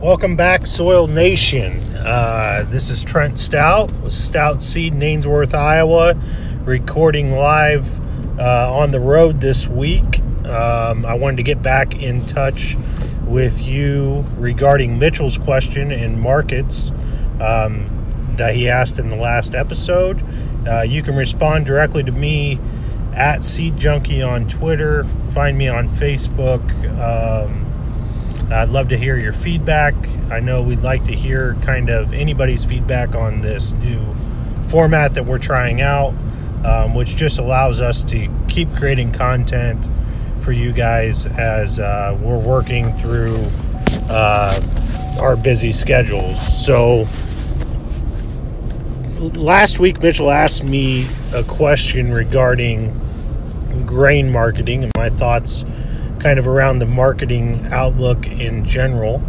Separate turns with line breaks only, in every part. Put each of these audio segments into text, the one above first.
Welcome back, Soil Nation. Uh, this is Trent Stout with Stout Seed in Ainsworth, Iowa, recording live uh, on the road this week. Um, I wanted to get back in touch with you regarding Mitchell's question in markets um, that he asked in the last episode. Uh, you can respond directly to me at Seed Junkie on Twitter. Find me on Facebook. Um, I'd love to hear your feedback. I know we'd like to hear kind of anybody's feedback on this new format that we're trying out, um, which just allows us to keep creating content for you guys as uh, we're working through uh, our busy schedules. So, last week, Mitchell asked me a question regarding grain marketing and my thoughts kind of around the marketing outlook in general.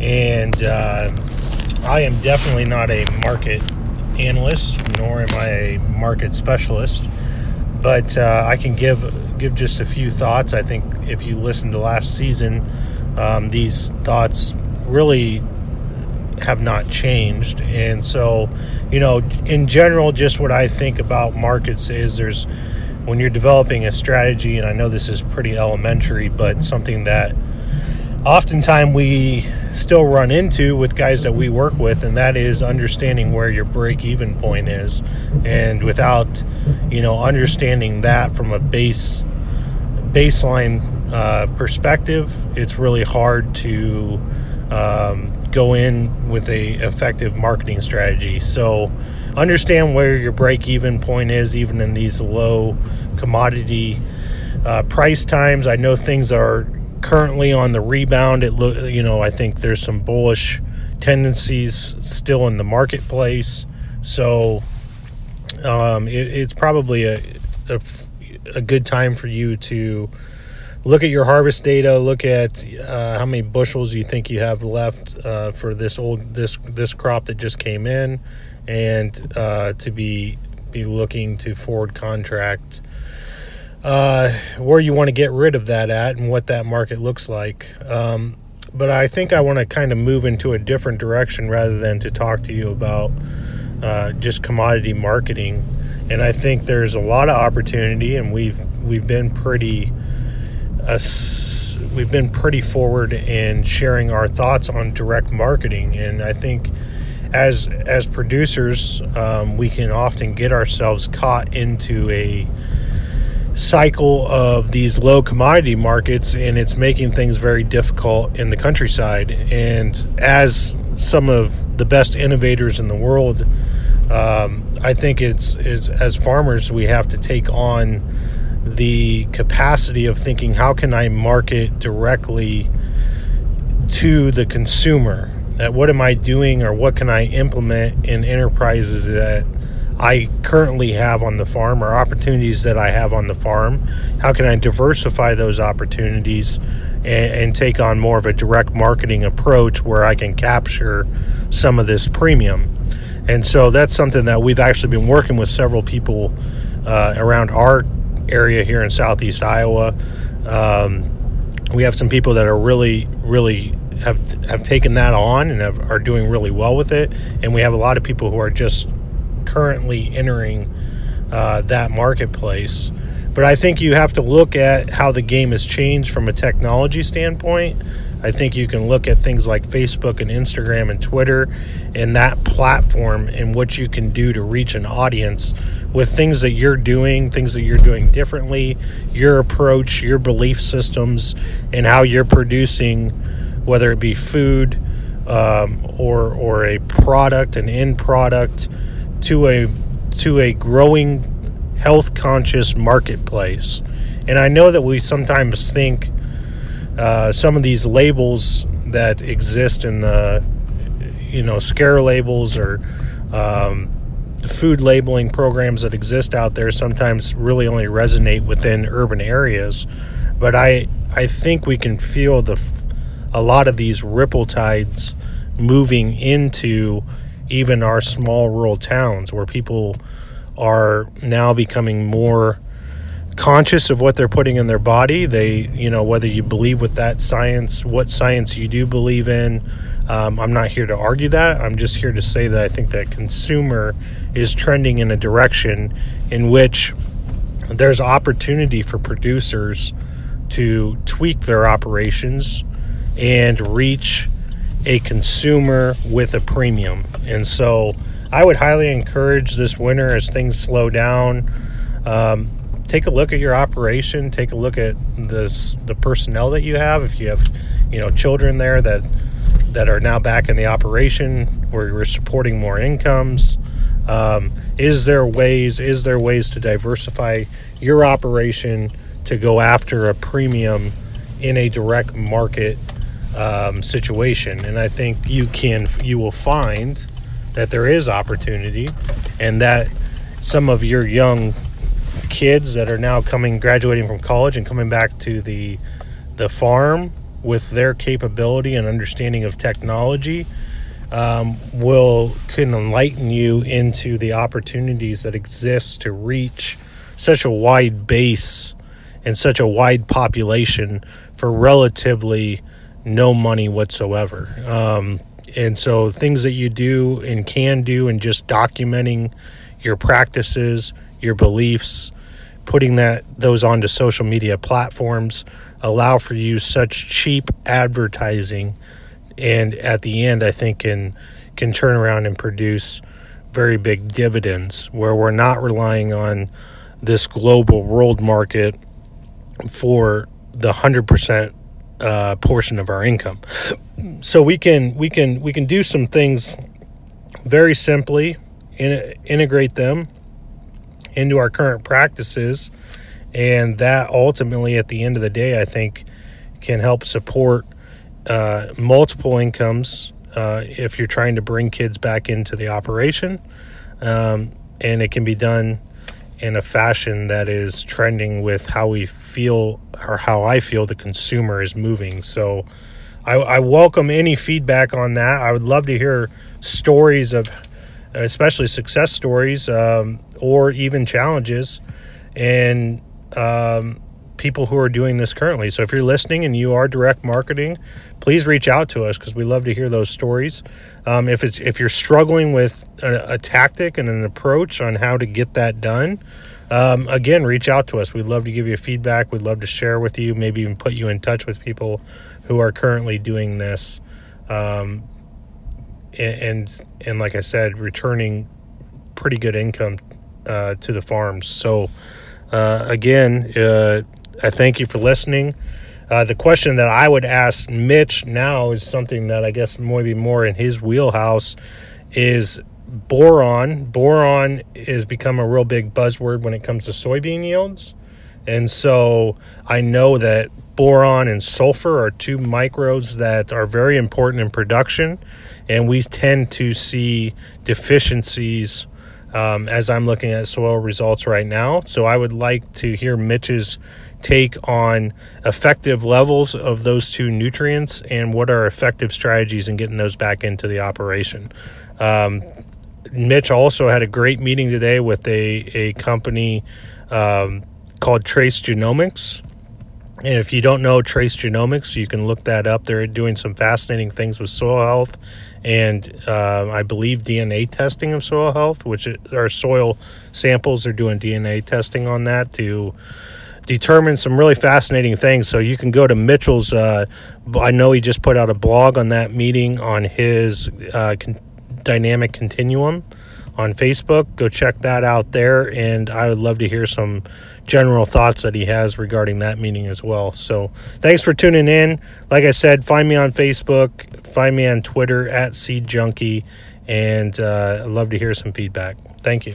And uh, I am definitely not a market analyst, nor am I a market specialist. But uh, I can give give just a few thoughts. I think if you listen to last season, um, these thoughts really have not changed. And so, you know, in general, just what I think about markets is there's when you're developing a strategy, and I know this is pretty elementary, but something that oftentimes we still run into with guys that we work with, and that is understanding where your break even point is. And without, you know, understanding that from a base baseline uh, perspective, it's really hard to um, go in with a effective marketing strategy. So understand where your break even point is, even in these low commodity uh, price times. I know things are currently on the rebound. It look, you know, I think there's some bullish tendencies still in the marketplace. So um, it, it's probably a, a, a good time for you to look at your harvest data, look at uh, how many bushels you think you have left uh, for this old this this crop that just came in, and uh, to be be looking to forward contract uh, where you want to get rid of that at and what that market looks like. Um, but I think I want to kind of move into a different direction rather than to talk to you about uh, just commodity marketing. And I think there's a lot of opportunity, and we've we've been pretty us we've been pretty forward in sharing our thoughts on direct marketing. And i think as as producers um, we can often get ourselves caught into a cycle of these low commodity markets and it's making things very difficult in the countryside. And as some of the best innovators in the world um, i think it's, it's as farmers we have to take on the capacity of thinking how can I market directly to the consumer? That what am I doing or what can I implement in enterprises that I currently have on the farm or opportunities that I have on the farm? How can I diversify those opportunities and, and take on more of a direct marketing approach where I can capture some of this premium? And so that's something that we've actually been working with several people uh, around our area here in southeast Iowa. Um, we have some people that are really, really have have taken that on and have, are doing really well with it, and we have a lot of people who are just currently entering uh, that marketplace. But I think you have to look at how the game has changed from a technology standpoint I think you can look at things like Facebook and Instagram and Twitter and that platform and what you can do to reach an audience with things that you're doing, things that you're doing differently, your approach, your belief systems, and how you're producing, whether it be food um, or or a product, an end product, to a to a growing health conscious marketplace. And I know that we sometimes think uh, some of these labels that exist in the you know scare labels or um, food labeling programs that exist out there sometimes really only resonate within urban areas. But i i think we can feel the a lot of these ripple tides moving into even our small rural towns where people are now becoming more conscious of what they're putting in their body. They, you know, whether you believe with that science, what science you do believe in. Um, I'm not here to argue that. I'm just here to say that I think that consumer is trending in a direction in which there's opportunity for producers to tweak their operations and reach a consumer with a premium. And so I would highly encourage this winter as things slow down. Um, take a look at your operation. Take a look at the the personnel that you have. If you have, you know, children there that that are now back in the operation, where you're supporting more incomes. Um, is there ways? Is there ways to diversify your operation to go after a premium in a direct market um, situation? And I think you can. You will find that there is opportunity, and that some of your young kids that are now coming graduating from college and coming back to the the farm with their capability and understanding of technology um, will can enlighten you into the opportunities that exist to reach such a wide base and such a wide population for relatively no money whatsoever. Um, and so things that you do and can do and just documenting your practices, your beliefs, putting that those onto social media platforms allow for you such cheap advertising. And at the end I think can can turn around and produce very big dividends where we're not relying on this global world market for the 100% uh, portion of our income. So we can we can we can do some things very simply in, integrate them into our current practices. And that ultimately, at the end of the day, I think can help support uh, multiple incomes uh, if you're trying to bring kids back into the operation. Um, and it can be done in a fashion that is trending with how we feel or how I feel the consumer is moving. So I, I welcome any feedback on that. I would love to hear stories of especially success stories um, or even challenges and um, people who are doing this currently. So if you're listening and you are direct marketing, please reach out to us because we love to hear those stories. Um, if it's if you're struggling with a, a, tactic and an approach on how to get that done, um, again, reach out to us. We'd love to give you feedback. We'd love to share with you, maybe even put you in touch with people who are currently doing this. Um, and and like I said, returning pretty good income uh, to the farms. So uh, again, uh, I thank you for listening. Uh, the question that I would ask Mitch now is something that I guess maybe more in his wheelhouse is boron. Boron has become a real big buzzword when it comes to soybean yields. And so I know that boron and sulfur are two microbes that are very important in production and we tend to see deficiencies um, as I'm looking at soil results right now. So I would like to hear Mitch's take on effective levels of those two nutrients and what are effective strategies in getting those back into the operation. Um, Mitch also had a great meeting today with a, a company um, called Trace Genomics. And if you don't know Trace Genomics, you can look that up. They're doing some fascinating things with soil health and uh, I believe DNA testing of soil health, which are soil samples. They're doing DNA testing on that to determine some really fascinating things. So you can go to Mitchell's. Uh, I know he just put out a blog on that meeting on his uh, con- dynamic continuum on Facebook. Go check that out there, and I would love to hear some general thoughts that he has regarding that meeting as well. So thanks for tuning in. Like I said, find me on Facebook, find me on Twitter at Seed Junkie, and uh, I'd love to hear some feedback. Thank you.